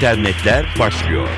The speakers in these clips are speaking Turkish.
internetler başlıyor.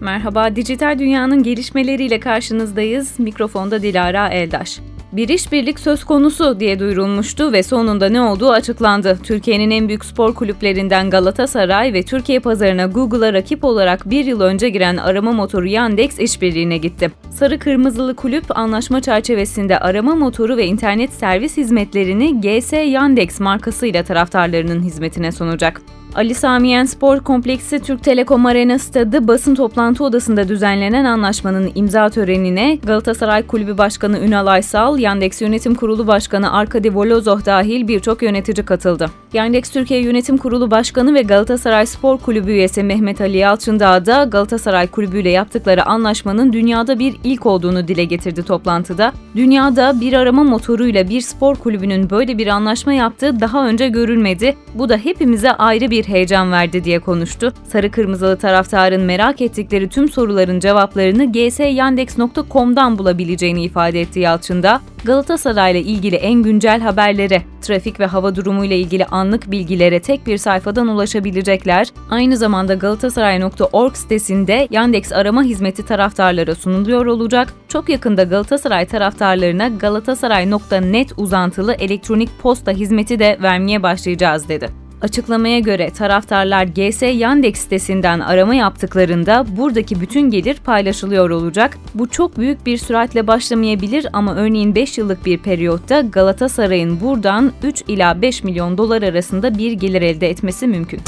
Merhaba, dijital dünyanın gelişmeleriyle karşınızdayız. Mikrofonda Dilara Eldaş. Bir işbirlik söz konusu diye duyurulmuştu ve sonunda ne olduğu açıklandı. Türkiye'nin en büyük spor kulüplerinden Galatasaray ve Türkiye pazarına Google'a rakip olarak bir yıl önce giren arama motoru Yandex işbirliğine gitti. Sarı Kırmızılı Kulüp anlaşma çerçevesinde arama motoru ve internet servis hizmetlerini GS Yandex markasıyla taraftarlarının hizmetine sunacak. Ali Samiyen Spor Kompleksi Türk Telekom Arena Stadı basın toplantı odasında düzenlenen anlaşmanın imza törenine Galatasaray Kulübü Başkanı Ünal Aysal, Yandex Yönetim Kurulu Başkanı Arkadi Volozov dahil birçok yönetici katıldı. Yandex Türkiye Yönetim Kurulu Başkanı ve Galatasaray Spor Kulübü üyesi Mehmet Ali Yalçındağ da Galatasaray Kulübü ile yaptıkları anlaşmanın dünyada bir ilk olduğunu dile getirdi toplantıda. Dünyada bir arama motoruyla bir spor kulübünün böyle bir anlaşma yaptığı daha önce görülmedi. Bu da hepimize ayrı bir heyecan verdi diye konuştu. Sarı Kırmızılı taraftarın merak ettikleri tüm soruların cevaplarını gsyandex.com'dan bulabileceğini ifade etti Yalçın'da. Galatasaray ile ilgili en güncel haberlere, trafik ve hava durumu ile ilgili anlık bilgilere tek bir sayfadan ulaşabilecekler. Aynı zamanda galatasaray.org sitesinde Yandex arama hizmeti taraftarlara sunuluyor olacak. Çok yakında Galatasaray taraftarlarına galatasaray.net uzantılı elektronik posta hizmeti de vermeye başlayacağız dedi. Açıklamaya göre taraftarlar GS Yandex sitesinden arama yaptıklarında buradaki bütün gelir paylaşılıyor olacak. Bu çok büyük bir süratle başlamayabilir ama örneğin 5 yıllık bir periyotta Galatasaray'ın buradan 3 ila 5 milyon dolar arasında bir gelir elde etmesi mümkün.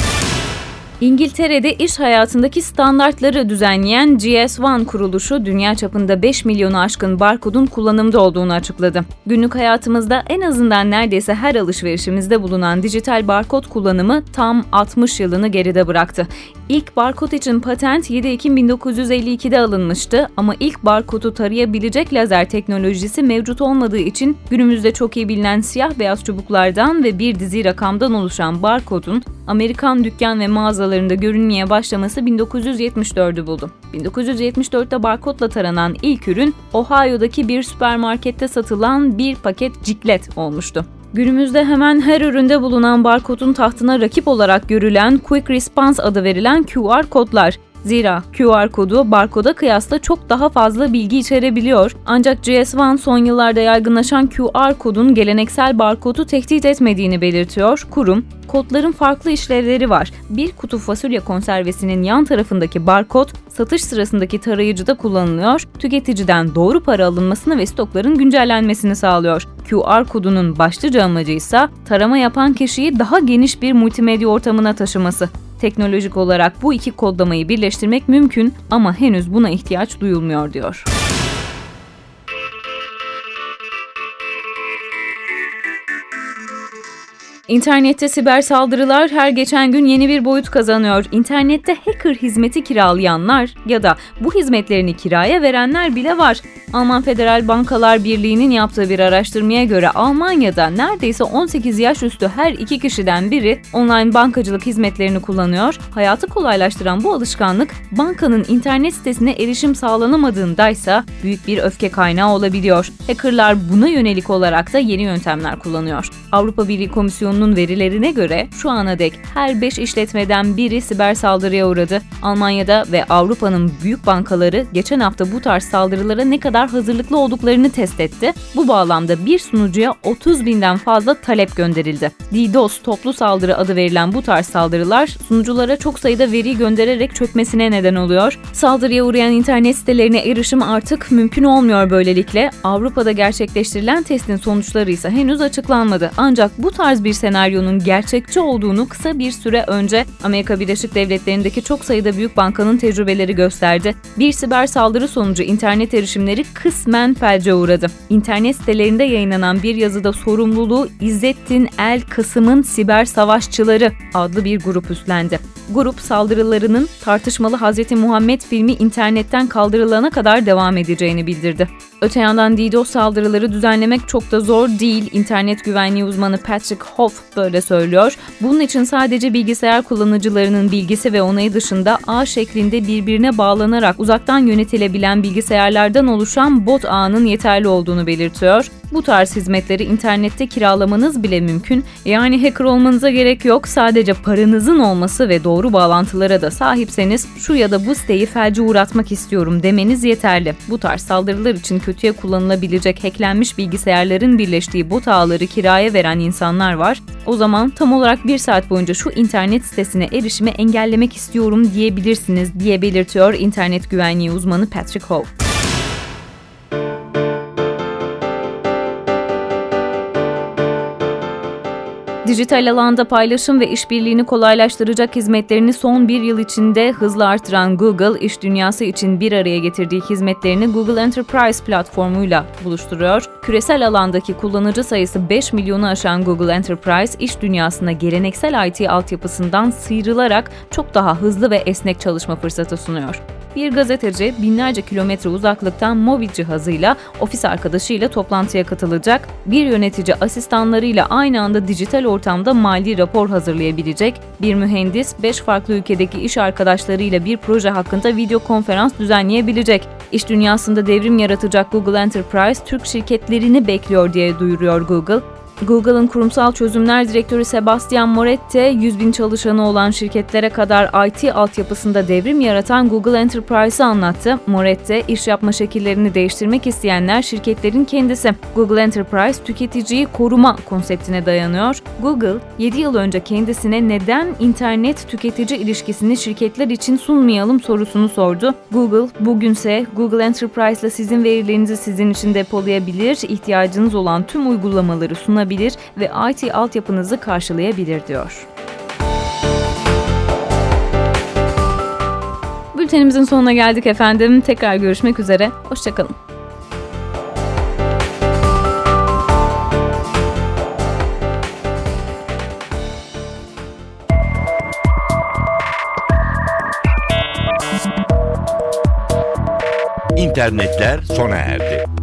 İngiltere'de iş hayatındaki standartları düzenleyen GS1 kuruluşu dünya çapında 5 milyonu aşkın barkodun kullanımda olduğunu açıkladı. Günlük hayatımızda en azından neredeyse her alışverişimizde bulunan dijital barkod kullanımı tam 60 yılını geride bıraktı. İlk barkod için patent 7 Ekim 1952'de alınmıştı ama ilk barkodu tarayabilecek lazer teknolojisi mevcut olmadığı için günümüzde çok iyi bilinen siyah beyaz çubuklardan ve bir dizi rakamdan oluşan barkodun Amerikan dükkan ve mağazalarında görünmeye başlaması 1974'ü buldu. 1974'te barkodla taranan ilk ürün Ohio'daki bir süpermarkette satılan bir paket ciklet olmuştu. Günümüzde hemen her üründe bulunan barkodun tahtına rakip olarak görülen Quick Response adı verilen QR kodlar. Zira QR kodu barkoda kıyasla çok daha fazla bilgi içerebiliyor. Ancak GS1 son yıllarda yaygınlaşan QR kodun geleneksel barkodu tehdit etmediğini belirtiyor. Kurum, kodların farklı işlevleri var. Bir kutu fasulye konservesinin yan tarafındaki barkod satış sırasındaki tarayıcıda kullanılıyor, tüketiciden doğru para alınmasını ve stokların güncellenmesini sağlıyor. QR kodunun başlıca amacı ise tarama yapan kişiyi daha geniş bir multimedya ortamına taşıması. Teknolojik olarak bu iki kodlamayı birleştirmek mümkün ama henüz buna ihtiyaç duyulmuyor diyor. İnternette siber saldırılar her geçen gün yeni bir boyut kazanıyor. İnternette hacker hizmeti kiralayanlar ya da bu hizmetlerini kiraya verenler bile var. Alman Federal Bankalar Birliği'nin yaptığı bir araştırmaya göre Almanya'da neredeyse 18 yaş üstü her iki kişiden biri online bankacılık hizmetlerini kullanıyor. Hayatı kolaylaştıran bu alışkanlık bankanın internet sitesine erişim sağlanamadığında ise büyük bir öfke kaynağı olabiliyor. Hackerlar buna yönelik olarak da yeni yöntemler kullanıyor. Avrupa Birliği Komisyonu'nun verilerine göre şu ana dek her 5 işletmeden biri siber saldırıya uğradı. Almanya'da ve Avrupa'nın büyük bankaları geçen hafta bu tarz saldırılara ne kadar hazırlıklı olduklarını test etti. Bu bağlamda bir sunucuya 30 binden fazla talep gönderildi. DDoS toplu saldırı adı verilen bu tarz saldırılar sunuculara çok sayıda veri göndererek çökmesine neden oluyor. Saldırıya uğrayan internet sitelerine erişim artık mümkün olmuyor böylelikle. Avrupa'da gerçekleştirilen testin sonuçları ise henüz açıklanmadı. Ancak bu tarz bir senaryonun gerçekçi olduğunu kısa bir süre önce Amerika Birleşik Devletleri'ndeki çok sayıda büyük bankanın tecrübeleri gösterdi. Bir siber saldırı sonucu internet erişimleri kısmen felce uğradı. İnternet sitelerinde yayınlanan bir yazıda sorumluluğu İzzettin El Kasım'ın Siber Savaşçıları adlı bir grup üstlendi. Grup saldırılarının tartışmalı Hz. Muhammed filmi internetten kaldırılana kadar devam edeceğini bildirdi. Öte yandan DDoS saldırıları düzenlemek çok da zor değil. İnternet güvenliği uzmanı Patrick Hoff böyle söylüyor. Bunun için sadece bilgisayar kullanıcılarının bilgisi ve onayı dışında ağ şeklinde birbirine bağlanarak uzaktan yönetilebilen bilgisayarlardan oluşan bot ağının yeterli olduğunu belirtiyor. Bu tarz hizmetleri internette kiralamanız bile mümkün. Yani hacker olmanıza gerek yok. Sadece paranızın olması ve doğru bağlantılara da sahipseniz şu ya da bu siteyi felce uğratmak istiyorum demeniz yeterli. Bu tarz saldırılar için kötüye kullanılabilecek hacklenmiş bilgisayarların birleştiği bot ağları kiraya veren insanlar var. O zaman tam olarak bir saat boyunca şu internet sitesine erişimi engellemek istiyorum diyebilirsiniz diye belirtiyor internet güvenliği uzmanı Patrick Howe. Dijital alanda paylaşım ve işbirliğini kolaylaştıracak hizmetlerini son bir yıl içinde hızla artıran Google, iş dünyası için bir araya getirdiği hizmetlerini Google Enterprise platformuyla buluşturuyor. Küresel alandaki kullanıcı sayısı 5 milyonu aşan Google Enterprise, iş dünyasına geleneksel IT altyapısından sıyrılarak çok daha hızlı ve esnek çalışma fırsatı sunuyor. Bir gazeteci binlerce kilometre uzaklıktan mobil cihazıyla ofis arkadaşıyla toplantıya katılacak, bir yönetici asistanlarıyla aynı anda dijital ortamda mali rapor hazırlayabilecek, bir mühendis 5 farklı ülkedeki iş arkadaşlarıyla bir proje hakkında video konferans düzenleyebilecek. İş dünyasında devrim yaratacak Google Enterprise Türk şirketlerini bekliyor diye duyuruyor Google. Google'ın kurumsal çözümler direktörü Sebastian Moretti, 100 bin çalışanı olan şirketlere kadar IT altyapısında devrim yaratan Google Enterprise'ı anlattı. Moretti, iş yapma şekillerini değiştirmek isteyenler şirketlerin kendisi. Google Enterprise, tüketiciyi koruma konseptine dayanıyor. Google, 7 yıl önce kendisine neden internet tüketici ilişkisini şirketler için sunmayalım sorusunu sordu. Google, bugünse Google Enterprise ile sizin verilerinizi sizin için depolayabilir, ihtiyacınız olan tüm uygulamaları sunabilir sunabilir ve IT altyapınızı karşılayabilir diyor. Bültenimizin sonuna geldik efendim. Tekrar görüşmek üzere. Hoşçakalın. İnternetler sona erdi.